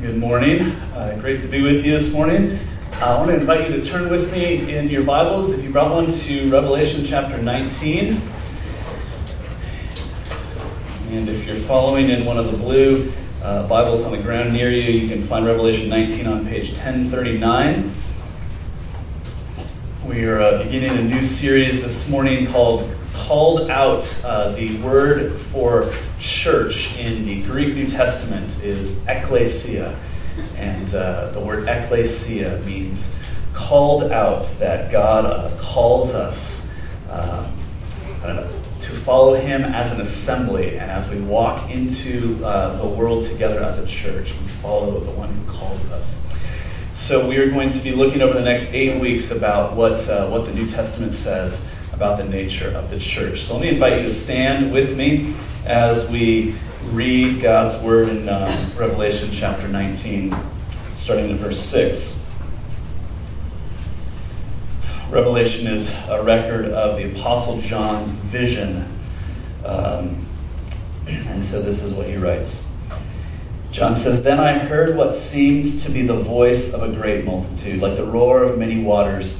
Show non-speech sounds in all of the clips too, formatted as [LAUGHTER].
Good morning. Uh, great to be with you this morning. I want to invite you to turn with me in your Bibles, if you brought one, to Revelation chapter 19. And if you're following in one of the blue uh, Bibles on the ground near you, you can find Revelation 19 on page 1039. We are uh, beginning a new series this morning called Called Out. Uh, the word for church in the Greek New Testament is ekklesia. And uh, the word ekklesia means called out, that God uh, calls us um, to follow Him as an assembly. And as we walk into uh, the world together as a church, we follow the one who calls us. So we are going to be looking over the next eight weeks about what, uh, what the New Testament says about the nature of the church. So let me invite you to stand with me as we read God's word in um, Revelation chapter 19, starting in verse 6. Revelation is a record of the Apostle John's vision. Um, and so this is what he writes. John says, Then I heard what seemed to be the voice of a great multitude, like the roar of many waters,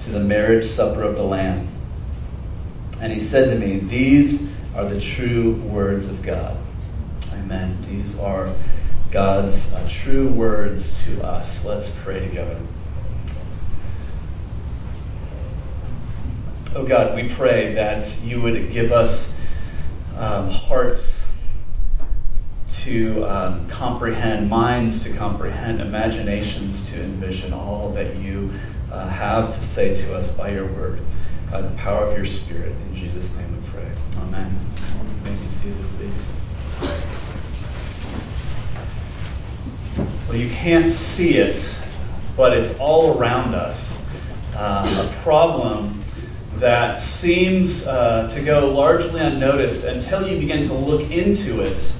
to the marriage supper of the Lamb. And he said to me, These are the true words of God. Amen. These are God's uh, true words to us. Let's pray together. Oh God, we pray that you would give us um, hearts to um, comprehend, minds to comprehend, imaginations to envision all that you uh, have to say to us by your word, by the power of your Spirit. In Jesus' name we pray. Amen. May you seated, please. Well, you can't see it, but it's all around us. Uh, a problem that seems uh, to go largely unnoticed until you begin to look into it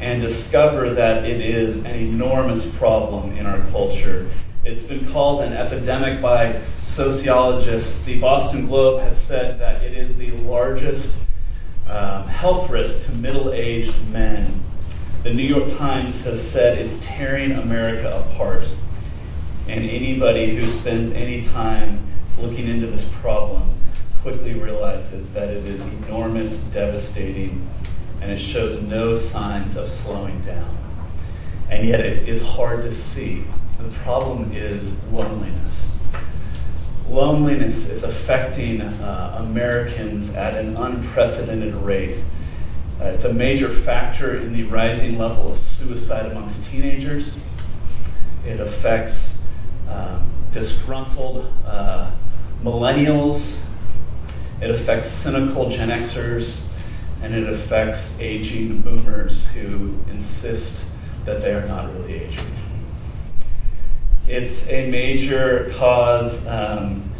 and discover that it is an enormous problem in our culture. It's been called an epidemic by sociologists. The Boston Globe has said that it is the largest um, health risk to middle aged men. The New York Times has said it's tearing America apart. And anybody who spends any time looking into this problem quickly realizes that it is enormous, devastating, and it shows no signs of slowing down. And yet it is hard to see. The problem is loneliness. Loneliness is affecting uh, Americans at an unprecedented rate. Uh, it's a major factor in the rising level of suicide amongst teenagers. It affects um, disgruntled uh, millennials. It affects cynical Gen Xers and it affects aging boomers who insist that they are not really aging. It's a major cause. Um,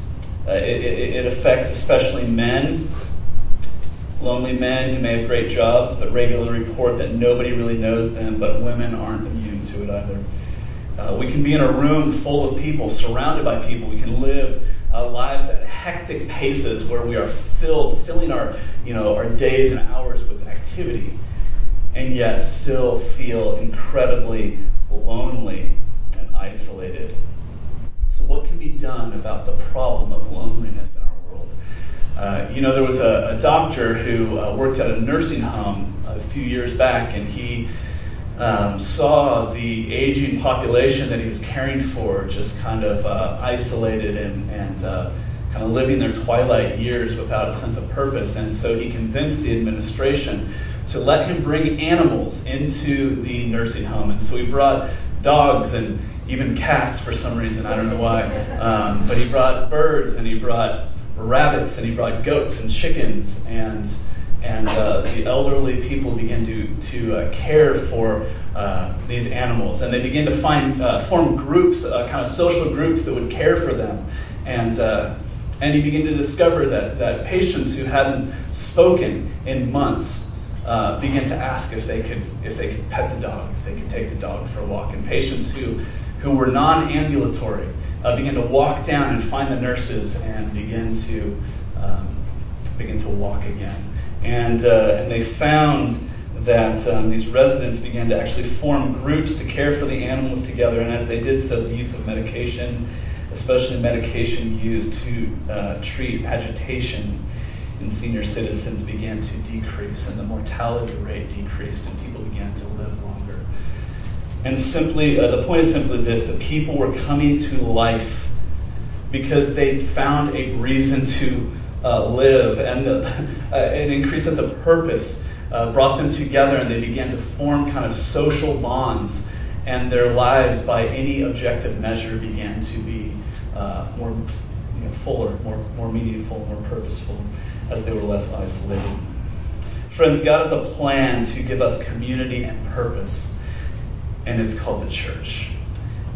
uh, it, it, it affects especially men, lonely men who may have great jobs but regularly report that nobody really knows them, but women aren't immune to it either. Uh, we can be in a room full of people, surrounded by people. We can live uh, lives at hectic paces where we are filled, filling our, you know, our days and hours with activity, and yet still feel incredibly lonely isolated. So, what can be done about the problem of loneliness in our world? Uh, you know, there was a, a doctor who uh, worked at a nursing home a few years back, and he um, saw the aging population that he was caring for just kind of uh, isolated and, and uh, kind of living their twilight years without a sense of purpose. And so he convinced the administration to let him bring animals into the nursing home. And so he brought dogs and even cats for some reason. I don't know why. Um, but he brought birds and he brought rabbits and he brought goats and chickens and and uh, the elderly people began to, to uh, care for uh, these animals. And they began to find, uh, form groups, uh, kind of social groups that would care for them. And, uh, and he began to discover that, that patients who hadn't spoken in months began to ask if they, could, if they could pet the dog, if they could take the dog for a walk. And patients who, who were non ambulatory began to walk down and find the nurses and begin to, um, begin to walk again. And, uh, and they found that um, these residents began to actually form groups to care for the animals together. And as they did so, the use of medication, especially medication used to uh, treat agitation in senior citizens, began to decrease, and the mortality rate decreased, and people began to live longer. And simply, uh, the point is simply this that people were coming to life because they found a reason to uh, live, and the, [LAUGHS] uh, an increased sense of purpose uh, brought them together, and they began to form kind of social bonds, and their lives, by any objective measure, began to be uh, more you know, fuller, more, more meaningful, more purposeful, as they were less isolated. Friends, God has a plan to give us community and purpose, and it's called the church.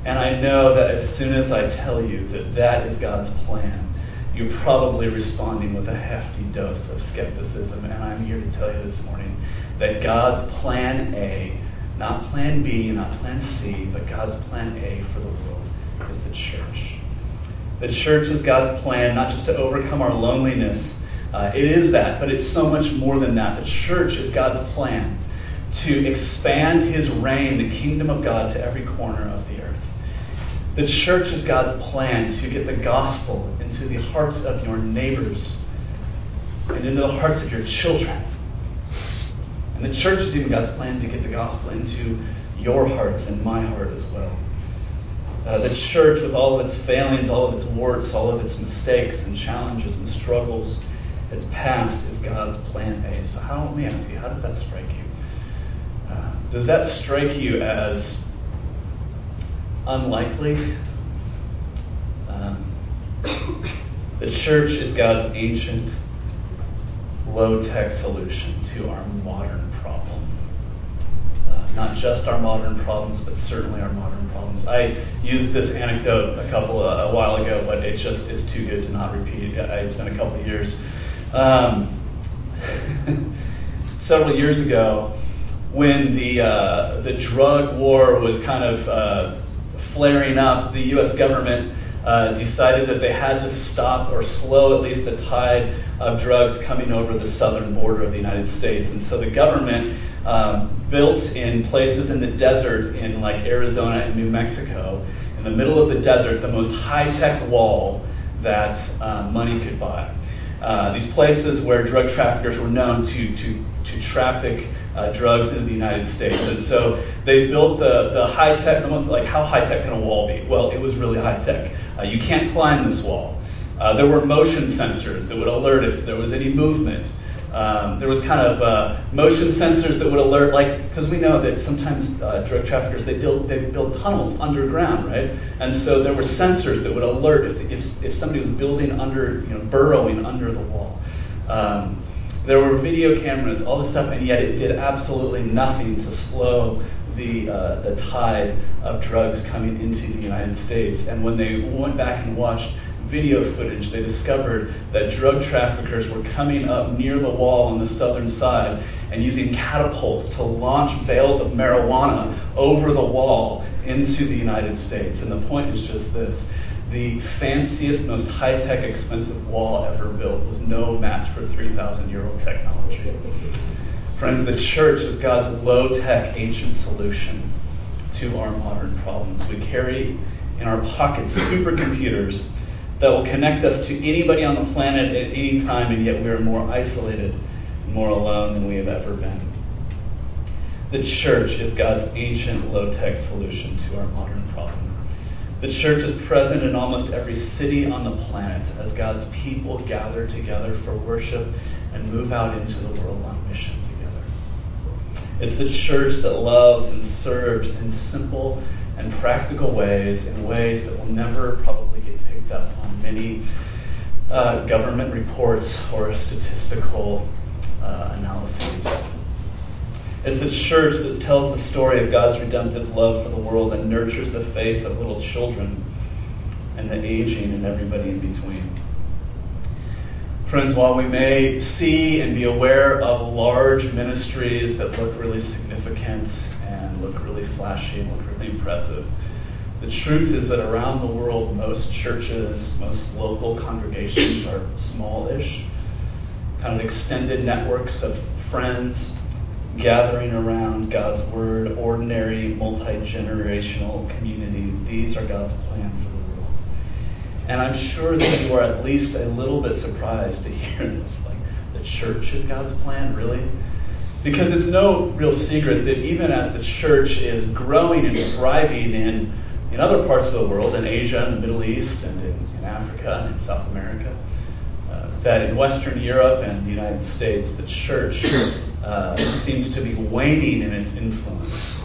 And I know that as soon as I tell you that that is God's plan, you're probably responding with a hefty dose of skepticism. And I'm here to tell you this morning that God's plan A, not plan B, not plan C, but God's plan A for the world is the church. The church is God's plan not just to overcome our loneliness. Uh, it is that, but it's so much more than that. The church is God's plan to expand his reign, the kingdom of God, to every corner of the earth. The church is God's plan to get the gospel into the hearts of your neighbors and into the hearts of your children. And the church is even God's plan to get the gospel into your hearts and my heart as well. Uh, the church, with all of its failings, all of its warts, all of its mistakes and challenges and struggles, its past, is God's plan A. So, how, let me ask you, how does that strike you? Does that strike you as unlikely? Um, the church is God's ancient, low tech solution to our modern problem. Uh, not just our modern problems, but certainly our modern problems. I used this anecdote a couple uh, a while ago, but it just is too good to not repeat. It's been a couple of years. Um, [LAUGHS] several years ago, when the uh, the drug war was kind of uh, flaring up, the U.S. government uh, decided that they had to stop or slow at least the tide of drugs coming over the southern border of the United States. And so the government um, built in places in the desert in like Arizona and New Mexico, in the middle of the desert, the most high tech wall that uh, money could buy. Uh, these places where drug traffickers were known to, to, to traffic uh, drugs in the United States. And so they built the, the high tech, almost like how high tech can a wall be? Well, it was really high tech. Uh, you can't climb this wall. Uh, there were motion sensors that would alert if there was any movement. Um, there was kind of uh, motion sensors that would alert, like because we know that sometimes uh, drug traffickers they build they build tunnels underground, right? And so there were sensors that would alert if if, if somebody was building under, you know, burrowing under the wall. Um, there were video cameras, all this stuff, and yet it did absolutely nothing to slow the, uh, the tide of drugs coming into the United States. And when they went back and watched video footage, they discovered that drug traffickers were coming up near the wall on the southern side and using catapults to launch bales of marijuana over the wall into the United States. And the point is just this the fanciest, most high tech, expensive wall ever built was no match for 3,000 year old technology. Friends, the church is God's low tech, ancient solution to our modern problems. We carry in our pockets supercomputers that will connect us to anybody on the planet at any time, and yet we are more isolated more alone than we have ever been. The church is God's ancient low tech solution to our modern problem. The church is present in almost every city on the planet as God's people gather together for worship and move out into the world on mission together. It's the church that loves and serves in simple and practical ways, in ways that will never probably get picked up on many uh, government reports or statistical uh, analyses. It's the church that tells the story of God's redemptive love for the world and nurtures the faith of little children and the aging and everybody in between. Friends, while we may see and be aware of large ministries that look really significant and look really flashy and look really impressive, the truth is that around the world, most churches, most local congregations are smallish, kind of extended networks of friends gathering around God's Word, ordinary, multi generational communities. These are God's plan for the world. and I'm sure that you are at least a little bit surprised to hear [LAUGHS] this. Like, the church is God's plan, really? Because it's no real secret that even as the church is growing and thriving in, in other parts of the world, in Asia, and the Middle East, and in, in Africa, and in South America, uh, that in Western Europe and the United States, the church uh, seems to be waning in its influence.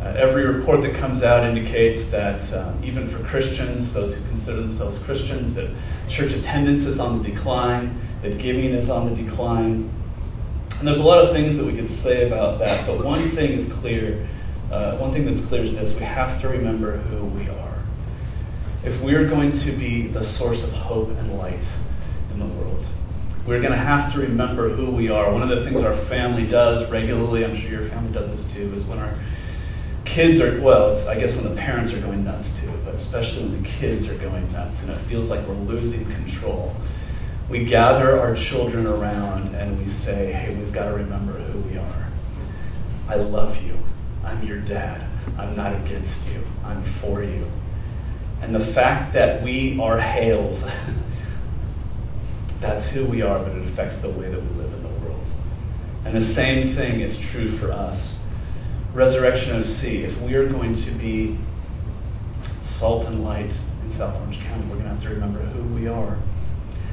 Uh, every report that comes out indicates that uh, even for Christians, those who consider themselves Christians, that church attendance is on the decline, that giving is on the decline. And there's a lot of things that we could say about that, but one thing is clear. Uh, one thing that's clear is this we have to remember who we are. If we're going to be the source of hope and light in the world, we're going to have to remember who we are. One of the things our family does regularly, I'm sure your family does this too, is when our kids are, well, it's, I guess when the parents are going nuts too, but especially when the kids are going nuts and it feels like we're losing control. We gather our children around and we say, hey, we've got to remember who we are. I love you. I'm your dad. I'm not against you. I'm for you. And the fact that we are Hales, [LAUGHS] that's who we are, but it affects the way that we live in the world. And the same thing is true for us. Resurrection OC, if we are going to be salt and light in South Orange County, we're going to have to remember who we are.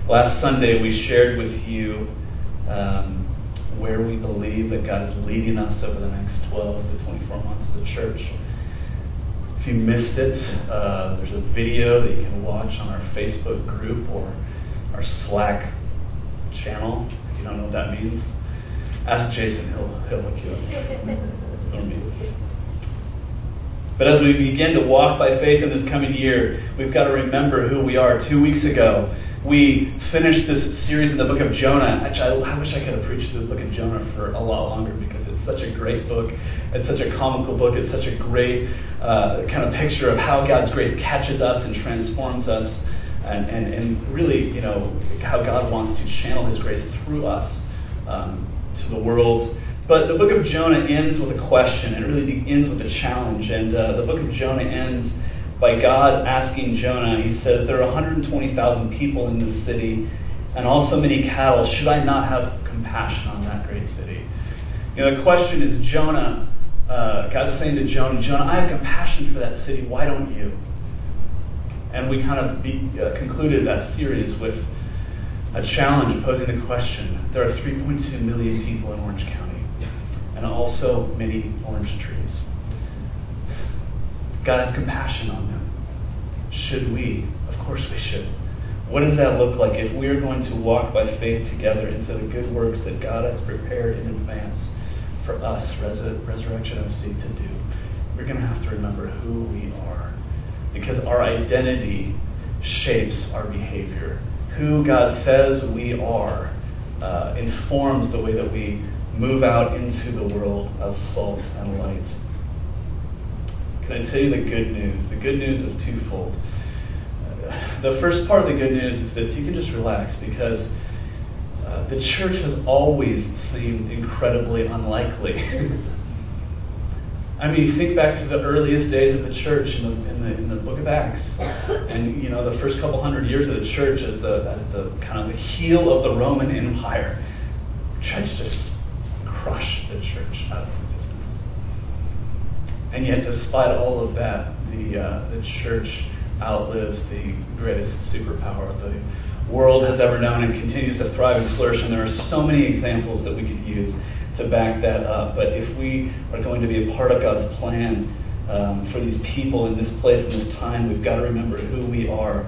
Last Sunday, we shared with you um, where we believe that God is leading us over the next 12 to 24 months as a church. If you missed it, uh, there's a video that you can watch on our Facebook group or our Slack channel. If you don't know what that means, ask Jason, he'll, he'll look you up. [LAUGHS] But as we begin to walk by faith in this coming year, we've got to remember who we are. Two weeks ago, we finished this series in the book of Jonah. Actually, I, wish I could have preached the book of Jonah for a lot longer because it's such a great book. It's such a comical book. It's such a great uh, kind of picture of how God's grace catches us and transforms us, and, and, and really, you know, how God wants to channel His grace through us um, to the world but the book of Jonah ends with a question. and It really begins with a challenge. And uh, the book of Jonah ends by God asking Jonah, He says, There are 120,000 people in this city and also many cattle. Should I not have compassion on that great city? You know, the question is Jonah, uh, God's saying to Jonah, Jonah, I have compassion for that city. Why don't you? And we kind of be, uh, concluded that series with a challenge posing the question. There are 3.2 million people in Orange County and also many orange trees. God has compassion on them. Should we? Of course we should. What does that look like if we are going to walk by faith together into the good works that God has prepared in advance for us, Resurrection OC, to do? We're going to have to remember who we are because our identity shapes our behavior. Who God says we are uh, informs the way that we move out into the world as salt and light. Can I tell you the good news? The good news is twofold. The first part of the good news is this you can just relax because uh, the church has always seemed incredibly unlikely. [LAUGHS] I mean, think back to the earliest days of the church in the, in the, in the book of Acts, and you know the first couple hundred years of the church as the as the kind of the heel of the Roman Empire. Church just crush the church out of existence. And yet, despite all of that, the, uh, the church outlives the greatest superpower the world has ever known and continues to thrive and flourish. And there are so many examples that we could use to back that up. But if we are going to be a part of God's plan um, for these people in this place in this time, we've got to remember who we are.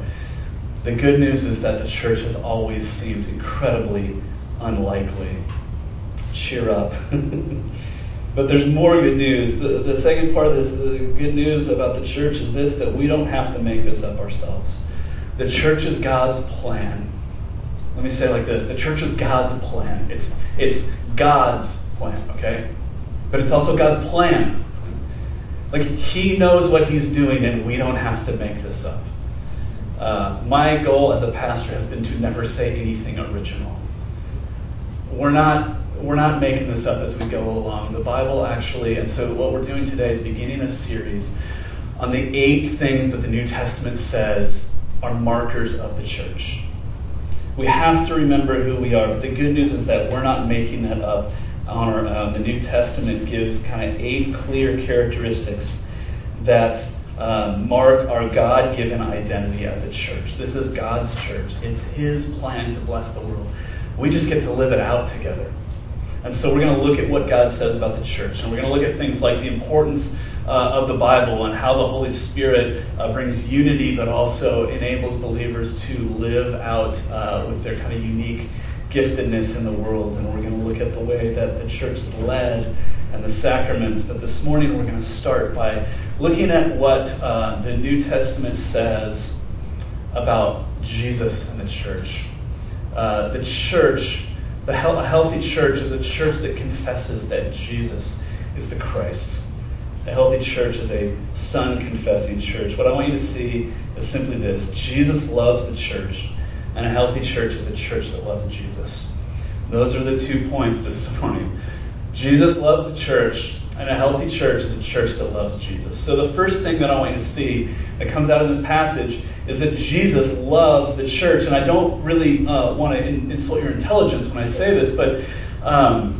The good news is that the church has always seemed incredibly unlikely cheer up. [LAUGHS] but there's more good news. The, the second part of this, the good news about the church is this that we don't have to make this up ourselves. The church is God's plan. Let me say it like this the church is God's plan. It's, it's God's plan, okay? But it's also God's plan. Like, He knows what He's doing, and we don't have to make this up. Uh, my goal as a pastor has been to never say anything original. We're not, we're not making this up as we go along. The Bible actually, and so what we're doing today is beginning a series on the eight things that the New Testament says are markers of the church. We have to remember who we are, but the good news is that we're not making that up on our own. The New Testament gives kind of eight clear characteristics that uh, mark our God given identity as a church. This is God's church, it's His plan to bless the world. We just get to live it out together. And so we're going to look at what God says about the church. And we're going to look at things like the importance uh, of the Bible and how the Holy Spirit uh, brings unity, but also enables believers to live out uh, with their kind of unique giftedness in the world. And we're going to look at the way that the church is led and the sacraments. But this morning we're going to start by looking at what uh, the New Testament says about Jesus and the church. Uh, the church, the he- a healthy church, is a church that confesses that Jesus is the Christ. A healthy church is a son confessing church. What I want you to see is simply this Jesus loves the church, and a healthy church is a church that loves Jesus. Those are the two points this [LAUGHS] morning. Jesus loves the church, and a healthy church is a church that loves Jesus. So, the first thing that I want you to see that comes out of this passage is that Jesus loves the church. And I don't really uh, want to in- insult your intelligence when I say this, but um,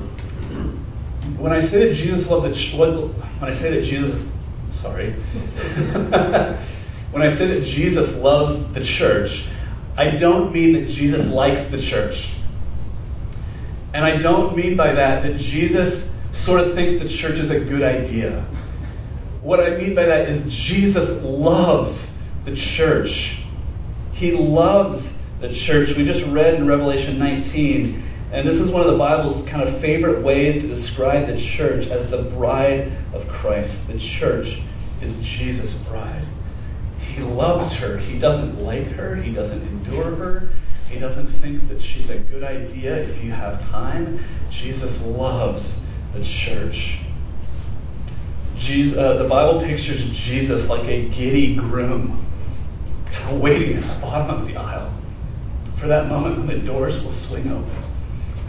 when I say that Jesus loved the ch- was when I say that Jesus, sorry, [LAUGHS] when I say that Jesus loves the church, I don't mean that Jesus likes the church. And I don't mean by that that Jesus sort of thinks the church is a good idea. What I mean by that is Jesus loves the church. He loves the church. We just read in Revelation 19, and this is one of the Bible's kind of favorite ways to describe the church as the bride of Christ. The church is Jesus' bride. He loves her. He doesn't like her. He doesn't endure her. He doesn't think that she's a good idea if you have time. Jesus loves the church. Jesus, uh, the Bible pictures Jesus like a giddy groom, kind of waiting at the bottom of the aisle for that moment when the doors will swing open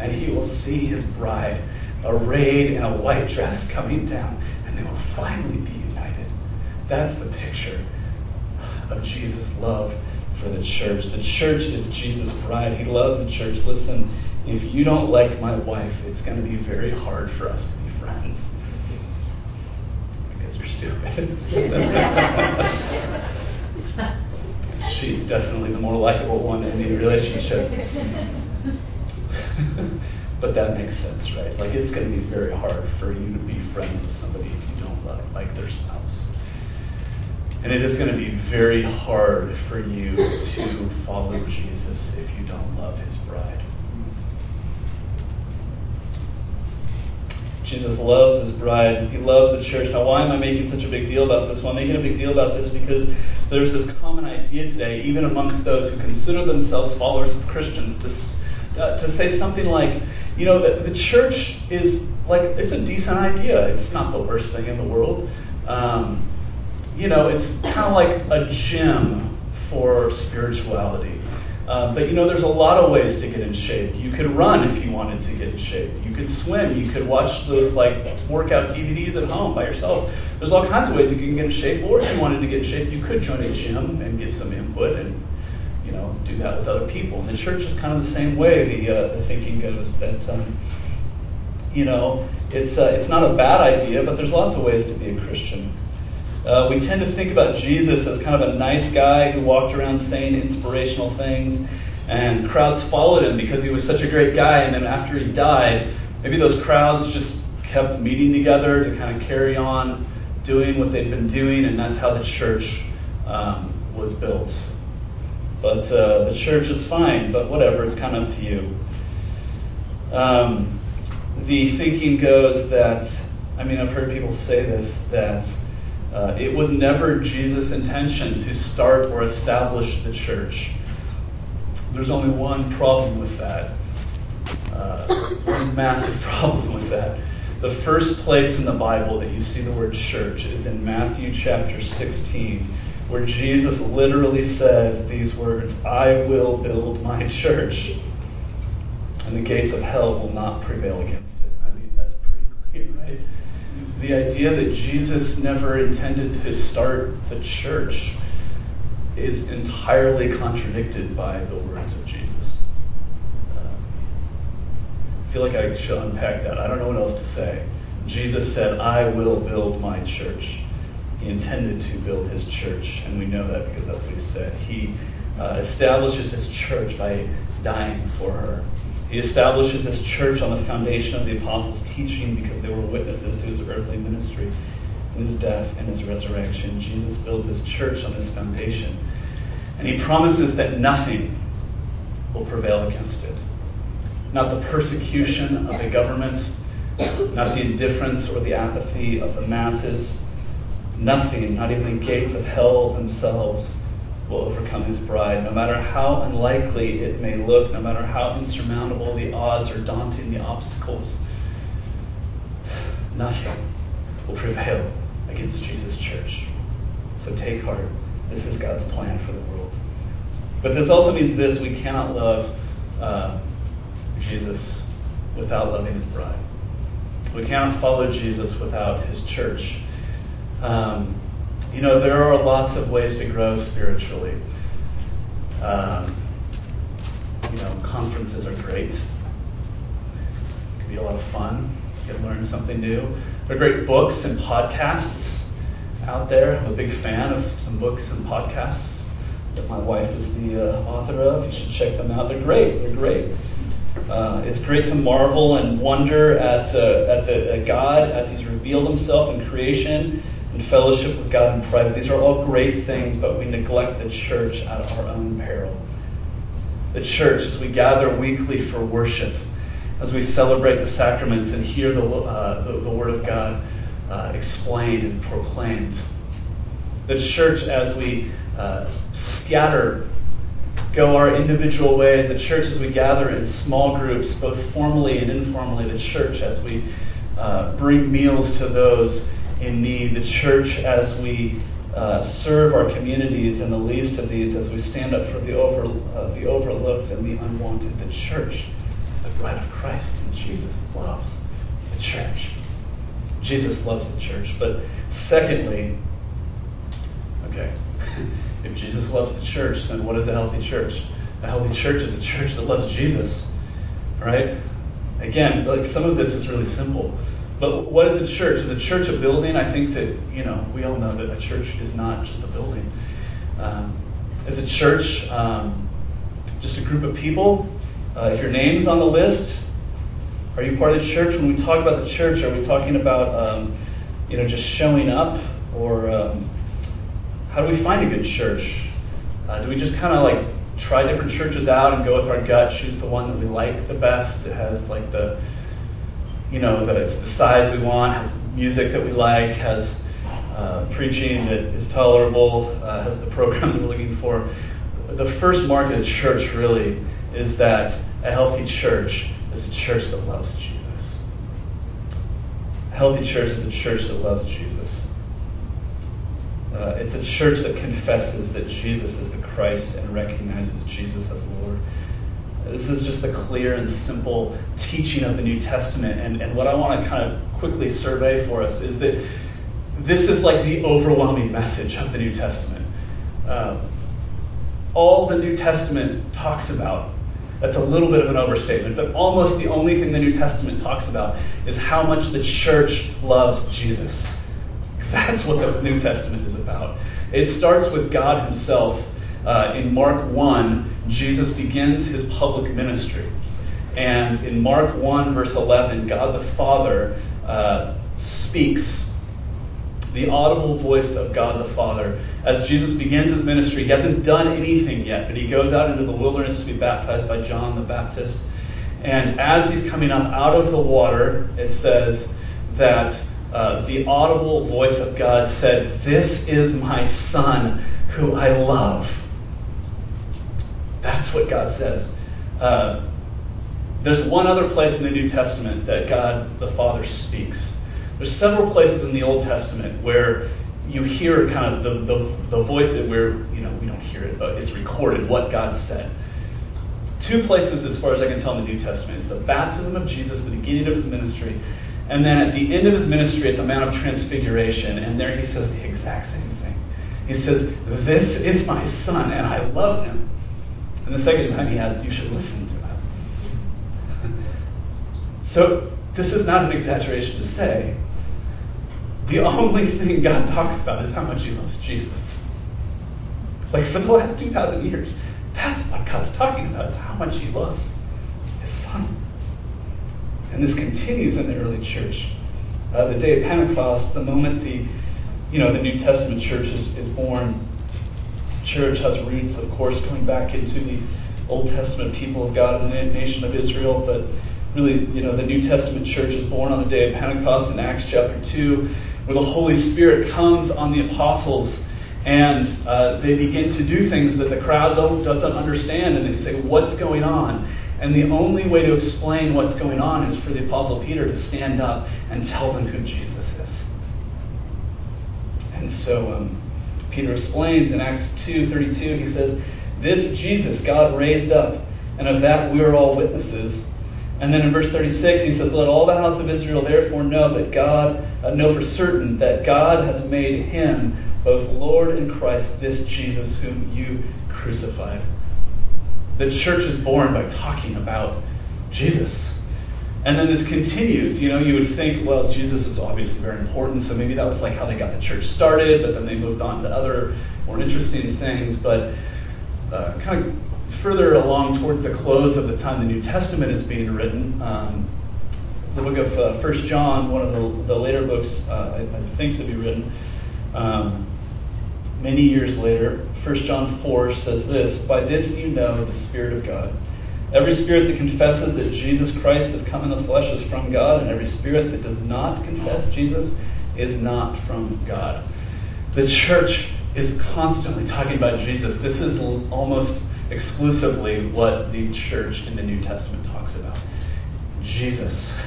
and he will see his bride arrayed in a white dress coming down, and they will finally be united. That's the picture of Jesus' love for the church. The church is Jesus' bride. He loves the church. Listen, if you don't like my wife, it's going to be very hard for us to be friends. Because you're stupid. [LAUGHS] She's definitely the more likable one in the relationship. [LAUGHS] but that makes sense, right? Like it's going to be very hard for you to be friends with somebody if you don't love, like their spouse. And it is going to be very hard for you to follow Jesus if you don't love his bride. Jesus loves his bride. He loves the church. Now, why am I making such a big deal about this? Well, I'm making a big deal about this because there's this common idea today, even amongst those who consider themselves followers of Christians, to, uh, to say something like, you know, the, the church is like, it's a decent idea. It's not the worst thing in the world. Um, you know, it's kind of like a gym for spirituality. Um, but you know, there's a lot of ways to get in shape. You could run if you wanted to get in shape. You could swim. You could watch those like workout DVDs at home by yourself. There's all kinds of ways you can get in shape. Or if you wanted to get in shape, you could join a gym and get some input and you know do that with other people. And the church is kind of the same way. The uh, the thinking goes that um, you know it's uh, it's not a bad idea, but there's lots of ways to be a Christian. Uh, we tend to think about Jesus as kind of a nice guy who walked around saying inspirational things, and crowds followed him because he was such a great guy. And then after he died, maybe those crowds just kept meeting together to kind of carry on doing what they'd been doing, and that's how the church um, was built. But uh, the church is fine, but whatever, it's kind of up to you. Um, the thinking goes that, I mean, I've heard people say this, that uh, it was never Jesus' intention to start or establish the church. There's only one problem with that. Uh, there's one massive [LAUGHS] problem with that. The first place in the Bible that you see the word church is in Matthew chapter 16, where Jesus literally says these words I will build my church, and the gates of hell will not prevail against it. I mean, that's pretty clear, right? The idea that Jesus never intended to start the church is entirely contradicted by the words of Jesus. Uh, I feel like I should unpack that. I don't know what else to say. Jesus said, I will build my church. He intended to build his church, and we know that because that's what he said. He uh, establishes his church by dying for her. He establishes his church on the foundation of the apostles' teaching because they were witnesses to his earthly ministry, his death, and his resurrection. Jesus builds his church on this foundation. And he promises that nothing will prevail against it. Not the persecution of a government, not the indifference or the apathy of the masses. Nothing, not even the gates of hell themselves, will overcome his bride, no matter how unlikely it may look, no matter how insurmountable the odds or daunting the obstacles. Nothing will prevail against Jesus' church. So take heart. This is God's plan for the world. But this also means this we cannot love uh, Jesus without loving his bride. We cannot follow Jesus without his church. Um, you know, there are lots of ways to grow spiritually. Um, you know, conferences are great. It can be a lot of fun. You can learn something new. There are great books and podcasts out there. I'm a big fan of some books and podcasts that my wife is the uh, author of. You should check them out. They're great. They're great. Uh, it's great to marvel and wonder at, uh, at, the, at God as He's revealed Himself in creation and fellowship with God in private. These are all great things, but we neglect the church at our own peril. The church, as we gather weekly for worship, as we celebrate the sacraments and hear the, uh, the, the, Word of God uh, explained and proclaimed. The church, as we uh, scatter, go our individual ways, the church, as we gather in small groups, both formally and informally, the church, as we uh, bring meals to those in need, the church as we uh, serve our communities and the least of these, as we stand up for the, over, uh, the overlooked and the unwanted. The church is the bride of Christ, and Jesus loves the church. Jesus loves the church. But secondly, okay, [LAUGHS] if Jesus loves the church, then what is a healthy church? A healthy church is a church that loves Jesus, right? Again, like some of this is really simple. But what is a church? Is a church a building? I think that, you know, we all know that a church is not just a building. Um, is a church um, just a group of people? Uh, if your name's on the list, are you part of the church? When we talk about the church, are we talking about, um, you know, just showing up? Or um, how do we find a good church? Uh, do we just kind of like try different churches out and go with our gut, choose the one that we like the best, that has like the you know, that it's the size we want, has music that we like, has uh, preaching that is tolerable, uh, has the programs [LAUGHS] we're looking for. The first mark of the church really is that a healthy church is a church that loves Jesus. A healthy church is a church that loves Jesus. Uh, it's a church that confesses that Jesus is the Christ and recognizes Jesus as Lord. This is just the clear and simple teaching of the New Testament. And, and what I want to kind of quickly survey for us is that this is like the overwhelming message of the New Testament. Uh, all the New Testament talks about, that's a little bit of an overstatement, but almost the only thing the New Testament talks about is how much the church loves Jesus. [LAUGHS] That's what the New Testament is about. It starts with God Himself. Uh, in Mark 1, Jesus begins his public ministry. And in Mark 1, verse 11, God the Father uh, speaks the audible voice of God the Father. As Jesus begins his ministry, he hasn't done anything yet, but he goes out into the wilderness to be baptized by John the Baptist. And as he's coming up out of the water, it says that uh, the audible voice of God said, This is my son who I love. That's what God says. Uh, there's one other place in the New Testament that God the Father speaks. There's several places in the Old Testament where you hear kind of the, the, the voice that we're, you know, we don't hear it, but it's recorded what God said. Two places, as far as I can tell in the New Testament, is the baptism of Jesus, the beginning of his ministry, and then at the end of his ministry at the Mount of Transfiguration, and there he says the exact same thing. He says, This is my son, and I love him. And the second time he adds, You should listen to him. [LAUGHS] so, this is not an exaggeration to say. The only thing God talks about is how much he loves Jesus. Like for the last 2,000 years, that's what God's talking about, is how much he loves his son. And this continues in the early church. Uh, the day of Pentecost, the moment the, you know, the New Testament church is, is born, church has roots, of course, coming back into the Old Testament people of God and the nation of Israel, but really, you know, the New Testament church is born on the day of Pentecost in Acts chapter 2, where the Holy Spirit comes on the apostles and uh, they begin to do things that the crowd doesn't understand, and they say, What's going on? And the only way to explain what's going on is for the Apostle Peter to stand up and tell them who Jesus is. And so um, Peter explains in Acts 2.32, he says, This Jesus God raised up, and of that we are all witnesses. And then in verse 36, he says, Let all the house of Israel therefore know that God, uh, know for certain that God has made him both Lord and Christ, this Jesus whom you crucified. The church is born by talking about Jesus. And then this continues. You know, you would think, well, Jesus is obviously very important, so maybe that was like how they got the church started, but then they moved on to other more interesting things. But uh, kind of further along towards the close of the time the New Testament is being written, um, the book of uh, First John, one of the, the later books uh, I, I, think to be written, um, many years later, 1 John 4 says this By this you know the Spirit of God. Every spirit that confesses that Jesus Christ has come in the flesh is from God, and every spirit that does not confess Jesus is not from God. The church is constantly talking about Jesus. This is almost exclusively what the church in the New Testament talks about Jesus.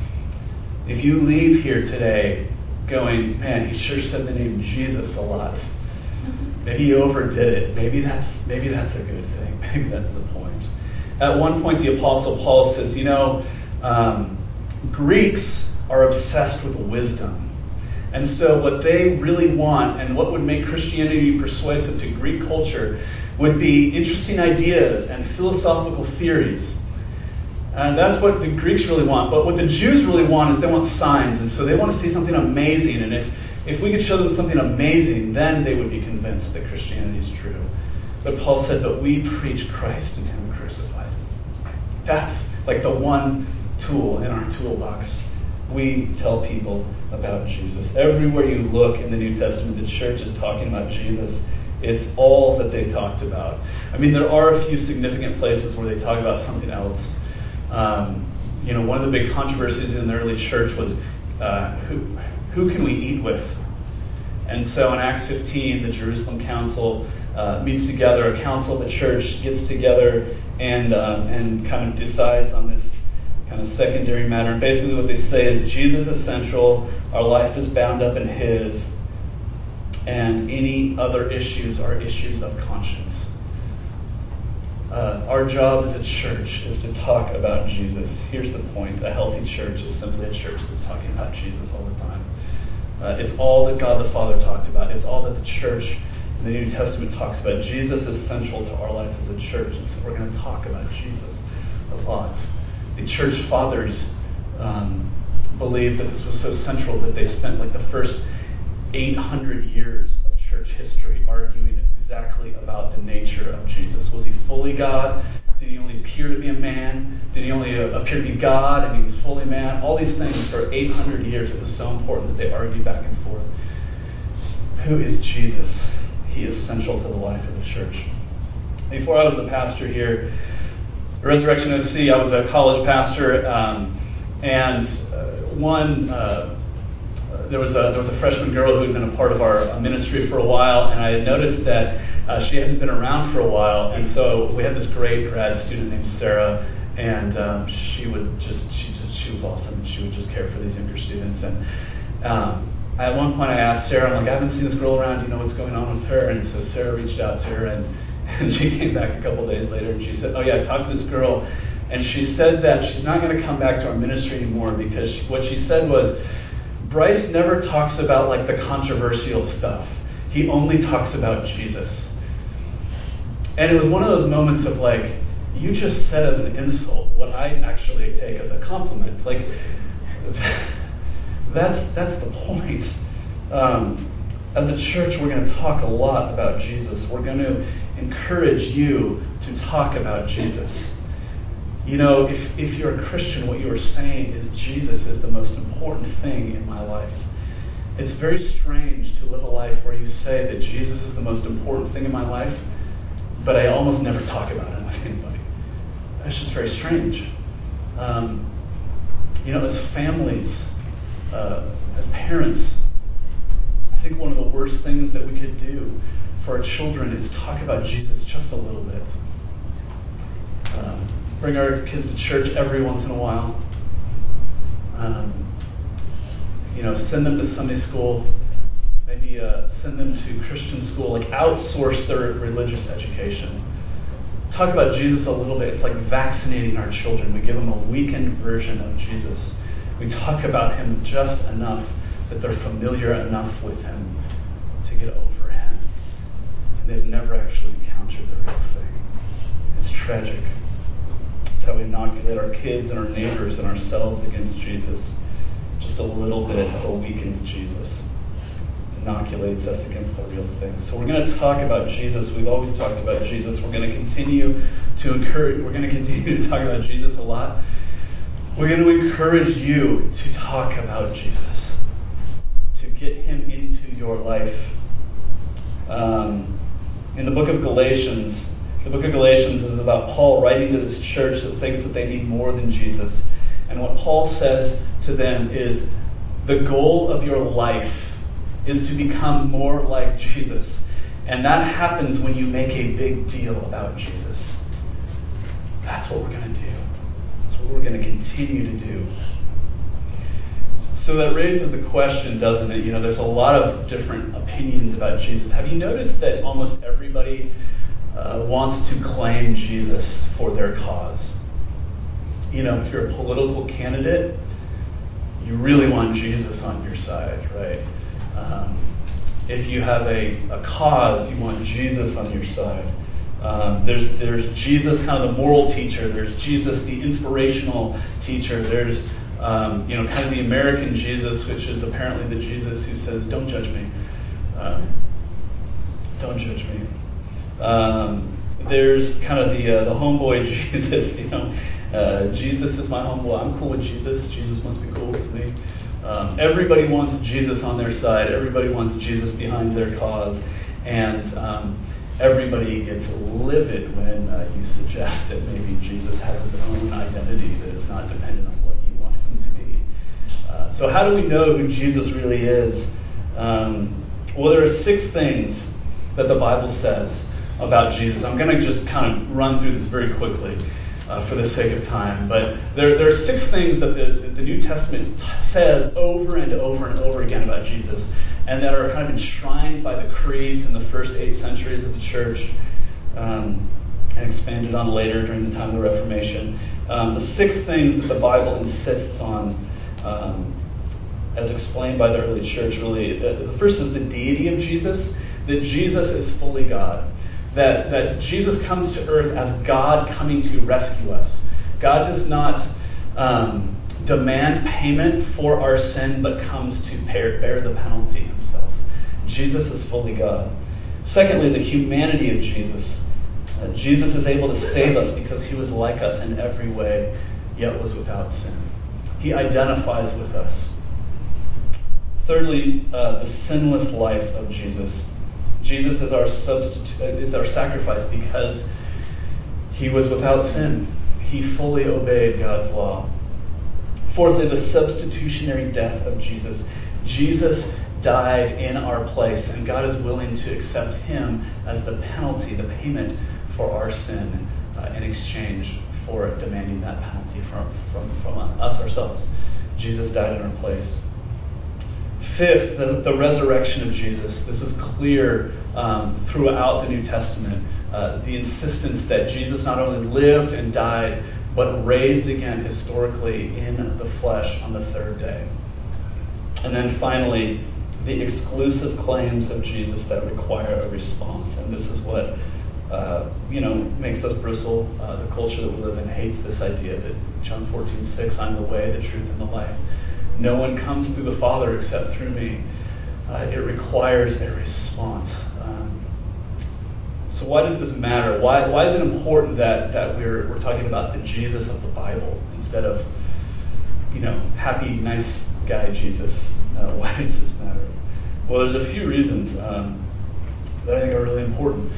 [LAUGHS] if you leave here today going, man, he sure said the name Jesus a lot Maybe he overdid it. Maybe that's maybe that's a good thing. [LAUGHS] Maybe that's the point. At one point, the Apostle Paul says, you know, um, Greeks are obsessed with wisdom. And so, what they really want and what would make Christianity persuasive to Greek culture would be interesting ideas and philosophical theories. And that's what the Greeks really want. But what the Jews really want is they want signs. And so they want to see something amazing. And if if we could show them something amazing, then they would be convinced that Christianity is true. But Paul said, But we preach Christ and Him. That's like the one tool in our toolbox. We tell people about Jesus. Everywhere you look in the New Testament, the church is talking about Jesus. It's all that they talked about. I mean, there are a few significant places where they talk about something else. Um, you know, one of the big controversies in the early church was uh, who, who can we eat with? And so in Acts 15, the Jerusalem Council uh, meets together, a council of the church gets together and, uh, and kind of decides on this kind of secondary matter. And basically, what they say is Jesus is central, our life is bound up in His, and any other issues are issues of conscience. Uh, our job as a church is to talk about Jesus. Here's the point a healthy church is simply a church that's talking about Jesus all the time. Uh, it's all that God the Father talked about. It's all that the church the New Testament talks about. Jesus is central to our life as a church, and so we're going to talk about Jesus a lot. The church fathers um, believed that this was so central that they spent like the first 800 years of church history arguing exactly about the nature of Jesus. Was he fully God? Did he only appear to be a man? Did he only uh, appear to be God and he was fully man? All these things for 800 years, it was so important that they argued back and forth. Who is Jesus? He is central to the life of the church. Before I was the pastor here, Resurrection OC, I was a college pastor, um, and uh, one, uh, there, was a, there was a freshman girl who had been a part of our ministry for a while, and I had noticed that uh, she hadn't been around for a while, and so we had this great grad student named Sarah, and um, she would just, she, just she was awesome. and She would just care for these younger students, and um, at one point I asked Sarah, I'm like, I haven't seen this girl around, do you know what's going on with her? And so Sarah reached out to her, and [LAUGHS] and she came back a couple days later and she said, Oh, yeah, I talked to this girl. And she said that she's not going to come back to our ministry anymore because she, what she said was, Bryce never talks about like the controversial stuff. He only talks about Jesus. And it was one of those moments of like, you just said as an insult what I actually take as a compliment. Like, that's, that's the point. Um, as a church, we're going to talk a lot about Jesus. We're going to encourage you to talk about Jesus. You know, if, if you're a Christian, what you are saying is Jesus is the most important thing in my life. It's very strange to live a life where you say that Jesus is the most important thing in my life, but I almost never talk about it with anybody. That's just very strange. Um, you know, as families, uh, as parents, I think one of the worst things that we could do for our children is talk about Jesus just a little bit. Um, bring our kids to church every once in a while. Um, you know, send them to Sunday school. Maybe uh, send them to Christian school. Like outsource their religious education. Talk about Jesus a little bit. It's like vaccinating our children. We give them a weakened version of Jesus. We talk about him just enough that they're familiar enough with him to get over him. And they've never actually encountered the real thing. It's tragic. It's how we inoculate our kids and our neighbors and ourselves against Jesus. Just a little bit of a weakened Jesus inoculates us against the real thing. So we're going to talk about Jesus. We've always talked about Jesus. We're going to continue to encourage, we're going to continue to talk about Jesus a lot. We're going to encourage you to talk about Jesus to get him into your life. Um, in the book of Galatians, the book of Galatians is about Paul writing to this church that thinks that they need more than Jesus. And what Paul says to them is the goal of your life is to become more like Jesus. And that happens when you make a big deal about Jesus. That's what we're going to do. What we're going to continue to do. So that raises the question, doesn't it? You know, there's a lot of different opinions about Jesus. Have you noticed that almost everybody uh, wants to claim Jesus for their cause? You know, if you're a political candidate, you really want Jesus on your side, right? Um, if you have a, a cause, you want Jesus on your side. Um, there's, there's Jesus, kind of the moral teacher. There's Jesus, the inspirational teacher. There's um, you know, kind of the American Jesus, which is apparently the Jesus who says, "Don't judge me, um, don't judge me." Um, there's kind of the uh, the homeboy [LAUGHS] Jesus, you know. Uh, Jesus is my homeboy. I'm cool with Jesus. Jesus must be cool with me. Um, everybody wants Jesus on their side. Everybody wants Jesus behind their cause, and um, everybody gets livid when uh, you suggest that maybe Jesus has his own identity that is not dependent on what you want him to be. Uh, so, how do we know who Jesus really is? Um, well, there are six things that the Bible says about Jesus. I'm going to just kind of run through this very quickly uh, for the sake of time. But there, there are six things that the, the New Testament t- says over and over and over again about Jesus, and that are kind of enshrined by the creeds in the first eight centuries of the church. Um, and expanded on later during the time of the Reformation. Um, the six things that the Bible insists on um, as explained by the early church, really. Uh, the first is the deity of Jesus, that Jesus is fully God. That, that Jesus comes to earth as God coming to rescue us. God does not um, demand payment for our sin, but comes to bear, bear the penalty himself. Jesus is fully God. Secondly, the humanity of Jesus. Uh, Jesus is able to save us because he was like us in every way, yet was without sin. He identifies with us. Thirdly, uh, the sinless life of Jesus. Jesus is our substitute, uh, is our sacrifice because he was without sin. he fully obeyed God's law. Fourthly, the substitutionary death of Jesus. Jesus died in our place, and God is willing to accept him as the penalty, the payment for our sin uh, in exchange for demanding that penalty from, from, from us ourselves. Jesus died in our place. Fifth, the, the resurrection of Jesus. This is clear um, throughout the New Testament. Uh, the insistence that Jesus not only lived and died, but raised again historically in the flesh on the third day. And then finally, the exclusive claims of Jesus that require a response. And this is what uh, you know makes us bristle. Uh, the culture that we live in hates this idea that John 14, 6, I'm the way, the truth, and the life. No one comes through the Father except through me. Uh, it requires a response. So why does this matter? Why, why is it important that, that we're, we're talking about the Jesus of the Bible instead of, you know, happy, nice guy Jesus? Uh, [LAUGHS] why does this matter? Well, there's a few reasons um, that I think are really important.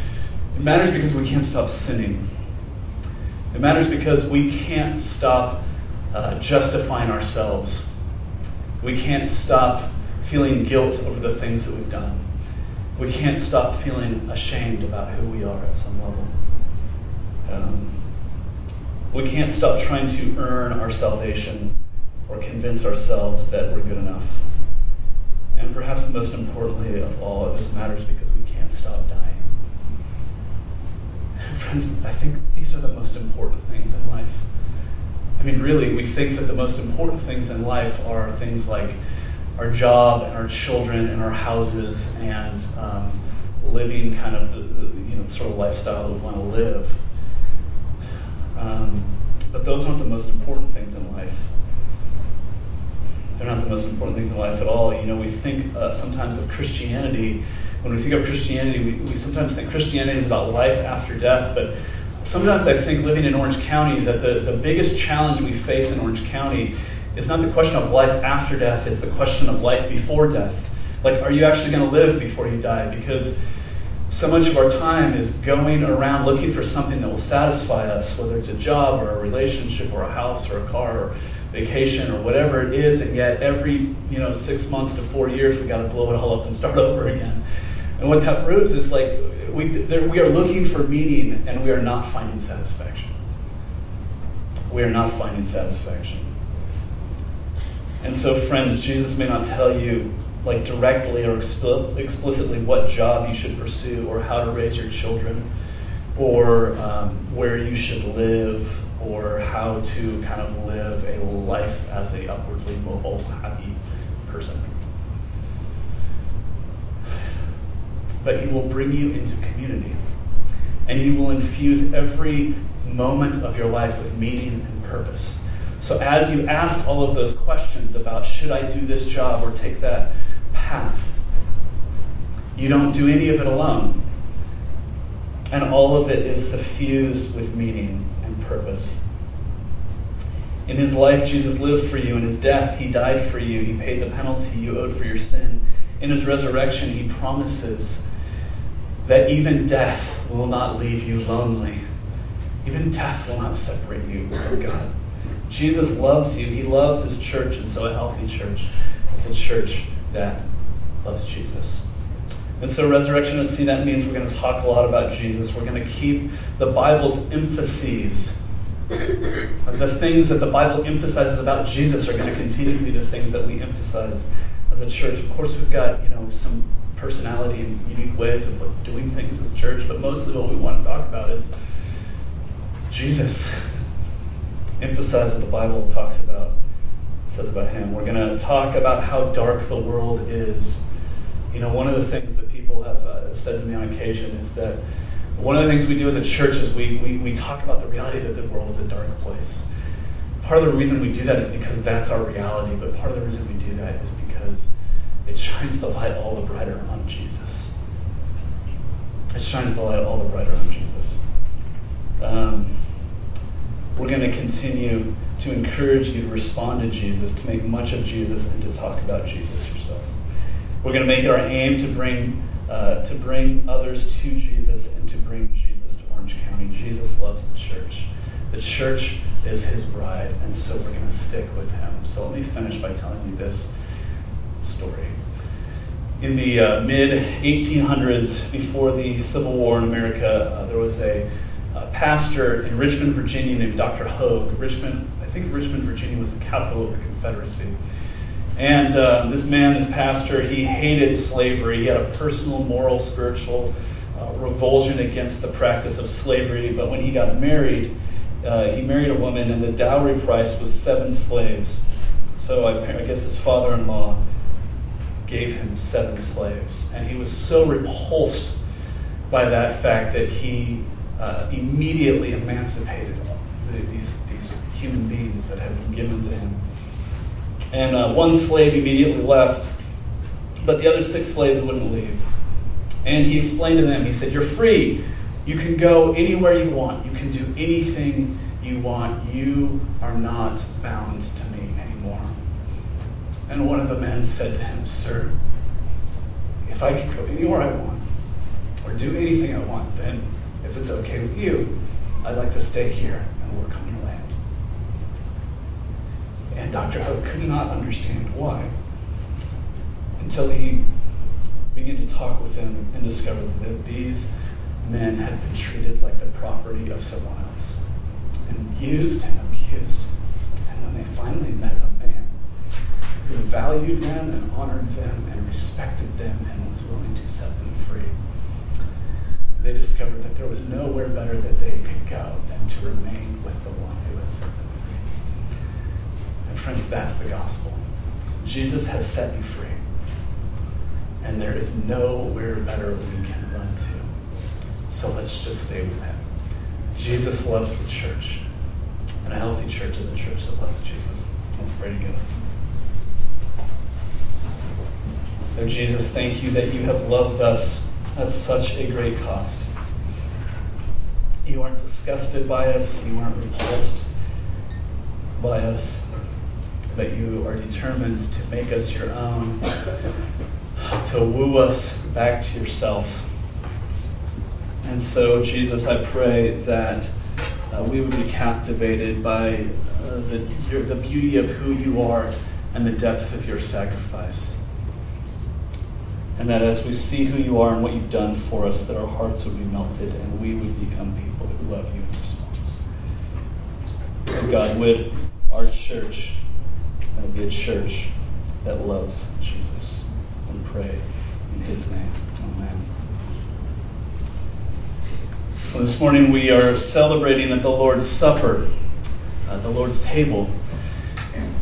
It matters because we can't stop sinning. It matters because we can't stop uh, justifying ourselves. We can't stop feeling guilt over the things that we've done. We can't stop feeling ashamed about who we are at some level. Um, we can't stop trying to earn our salvation or convince ourselves that we're good enough. And perhaps most importantly of all, this matters because we can't stop dying. [LAUGHS] Friends, I think these are the most important things in life. I mean, really, we think that the most important things in life are things like our job and our children and our houses and um, living kind of the, the, you know sort of lifestyle we want to live. Um, but those aren't the most important things in life. They're not the most important things in life at all. You know, we think uh, sometimes of Christianity. When we think of Christianity, we, we sometimes think Christianity is about life after death, but sometimes I think living in Orange County that the, the biggest challenge we face in Orange County it's not the question of life after death, it's the question of life before death. Like, are you actually going to live before you die? Because so much of our time is going around looking for something that will satisfy us, whether it's a job or a relationship or a house or a car or vacation or whatever it is, and yet every you know six months to four years we got to blow it all up and start [LAUGHS] over again. And what that proves is like we, there, we are looking for meaning and we are not finding satisfaction. We are not finding satisfaction. And so, friends, Jesus may not tell you like directly or explicitly what job you should pursue or how to raise your children or um, where you should live or how to kind of live a life as a upwardly mobile, happy person. But he will bring you into community. And he will infuse every moment of your life with meaning and purpose. So as you ask all of those questions about should I do this job or take that path, you don't do any of it alone. And all of it is suffused with meaning and purpose. In his life, Jesus lived for you. In his death, he died for you. He paid the penalty you owed for your sin. In his resurrection, he promises that even death will not leave you lonely. Even death will not separate you from God. Jesus loves you. He loves his church, and so a healthy church is a church that loves Jesus. And so, Resurrection OC that means we're going to talk a lot about Jesus. We're going to keep the Bible's emphases. the things that the Bible emphasizes about Jesus are going to continue to be the things that we emphasize as a church. Of course, we've got you know some personality and unique ways of doing things as a church, but most of what we want to talk about is Jesus emphasize what the Bible talks about, says about him. We're going to talk about how dark the world is. You know, one of the things that people have uh, said to me on occasion is that one of the things we do as a church is we, we, we talk about the reality that the world is a dark place. Part of the reason we do that is because that's our reality, but part of the reason we do that is because it shines the light all the brighter on Jesus. It shines the light all the brighter on Jesus. Um, we're going to continue to encourage you to respond to Jesus, to make much of Jesus, and to talk about Jesus yourself. We're going to make it our aim to bring uh, to bring others to Jesus and to bring Jesus to Orange County. Jesus loves the church. The church is his bride, and so we're going to stick with him. So let me finish by telling you this story. In the uh, mid 1800s, before the Civil War in America, uh, there was a, a, pastor in Richmond, Virginia named Dr. Hoge. Richmond, I think Richmond, Virginia was the capital of the Confederacy. And uh, this man, this pastor, he hated slavery. He had a personal, moral, spiritual uh, revulsion against the practice of slavery. But when he got married, uh, he married a woman, and the dowry price was seven slaves. So I, I guess his father in law gave him seven slaves. And he was so repulsed by that fact that he uh, immediately emancipated these, these human beings that had been given to him. And uh, one slave immediately left, but the other six slaves wouldn't leave. And he explained to them, he said, You're free. You can go anywhere you want. You can do anything you want. You are not bound to me anymore. And one of the men said to him, Sir, if I could go anywhere I want or do anything I want, then it's okay with you, I'd like to stay here and work on your land. And Dr. Hoge could not understand why until he began to talk with them and discovered that these men had been treated like the property of someone else and used and abused. And when they finally met a man who valued them and honored them and respected them and was willing to set them free, they discovered that there was nowhere better that they could go than to remain with the one who had set them free. And friends, that's the gospel. Jesus has set you free. And there is nowhere better we can run to. So let's just stay with him. Jesus loves the church. And a healthy church is a church that loves Jesus. Let's pray together. Lord Jesus, thank you that you have loved us at such a great cost. You aren't disgusted by us, you aren't repulsed by us, but you are determined to make us your own, to woo us back to yourself. And so, Jesus, I pray that uh, we would be captivated by uh, the, your, the beauty of who you are and the depth of your sacrifice. And that as we see who you are and what you've done for us, that our hearts would be melted and we would become people who love you in response. And God, would our church uh, be a church that loves Jesus? And pray in his name. Amen. Well, this morning we are celebrating at the Lord's Supper, at the Lord's table.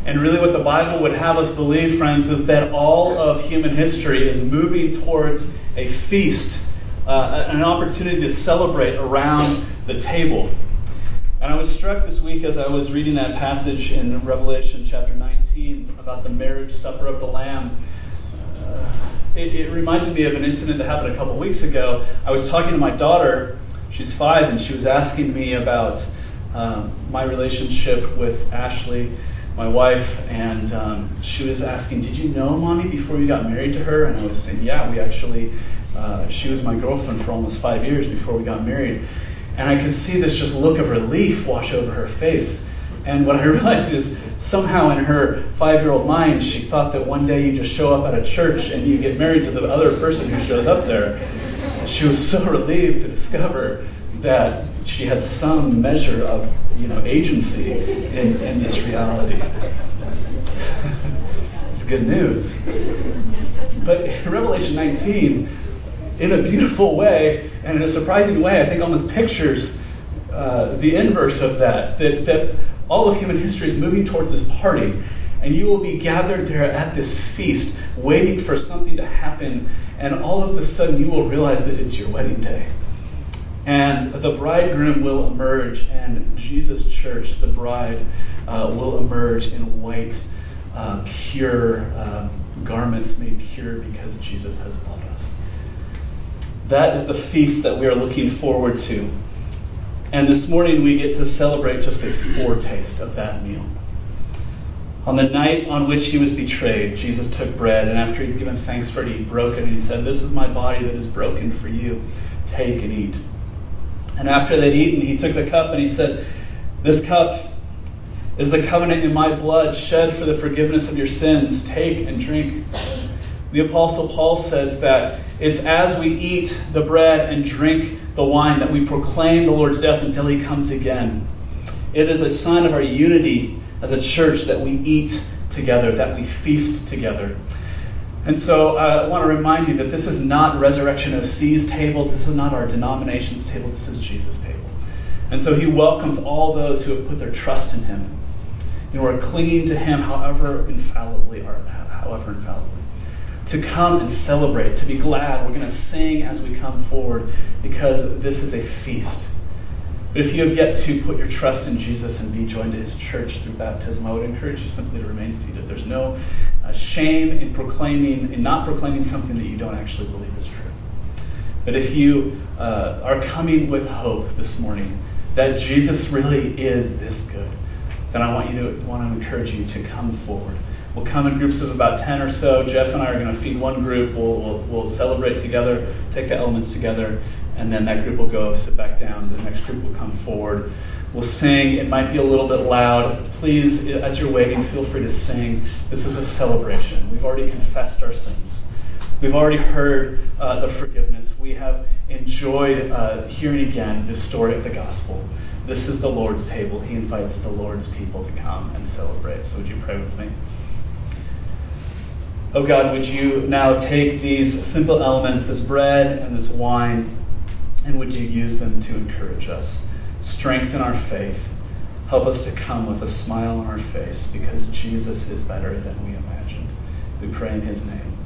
And really, what the Bible would have us believe, friends, is that all of human history is moving towards a feast, uh, an opportunity to celebrate around the table. And I was struck this week as I was reading that passage in Revelation chapter 19 about the marriage supper of the Lamb. Uh, it, it, reminded me of an incident that happened a couple weeks ago. I was talking to my daughter, she's five, and she was asking me about um, my relationship with Ashley my wife, and um, she was asking, Did you know mommy before you got married to her? And I was saying, Yeah, we actually, uh, she was my girlfriend for almost five years before we got married. And I could see this just look of relief wash over her face. And what I [LAUGHS] realized is somehow in her five year old mind, she thought that one day you just show up at a church and you get married to the other person who shows up there. She was so [LAUGHS] relieved to discover that she had some measure of you know, agency in, in this reality. it's good news. But Revelation 19, in a beautiful way and in a surprising way, I think almost pictures uh, the inverse of that, that, that all of human history is moving towards this party. And you will be gathered there at this feast, waiting for something to happen. And all of a sudden, you will realize that it's your wedding day. And the bridegroom will emerge, and Jesus' church, the bride, uh, will emerge in white, uh, pure uh, garments made pure because Jesus has bought us. That is the feast that we are looking forward to. And this morning we get to celebrate just a foretaste of that meal. On the night on which he was betrayed, Jesus took bread, and after he'd given thanks for it, he broke it, and he said, This is my body that is broken for you. Take and eat. And after they'd eaten, he took the cup and he said, This cup is the covenant in my blood shed for the forgiveness of your sins. Take and drink. The Apostle Paul said that it's as we eat the bread and drink the wine that we proclaim the Lord's death until he comes again. It is a sign of our unity as a church that we eat together, that we feast together. And so uh, I want to remind you that this is not Resurrection OC's table. This is not our denomination's table. This is Jesus' table. And so he welcomes all those who have put their trust in him and who are clinging to him however infallibly or however infallibly. To come and celebrate, to be glad. We're going to sing as we come forward because this is a feast. But if you have yet to put your trust in Jesus and be joined to his church through baptism, I would encourage you simply to remain seated. There's no uh, shame in proclaiming, in not proclaiming something that you don't actually believe is true. But if you uh, are coming with hope this morning that Jesus really is this good, then I want you to want to encourage you to come forward. We'll come in groups of about 10 or so. Jeff and I are going to feed one group. We'll, we'll, we'll celebrate together, take the elements together, and then that group will go sit back down. The next group will come forward. We'll sing. It might be a little bit loud. Please, as you're waiting, feel free to sing. This is a celebration. We've already confessed our sins. We've already heard uh, the forgiveness. We have enjoyed uh, hearing again this story of the gospel. This is the Lord's table. He invites the Lord's people to come and celebrate. So, would you pray with me? Oh God, would you now take these simple elements, this bread and this wine, and would you use them to encourage us, strengthen our faith, help us to come with a smile on our face because Jesus is better than we imagined. We pray in his name.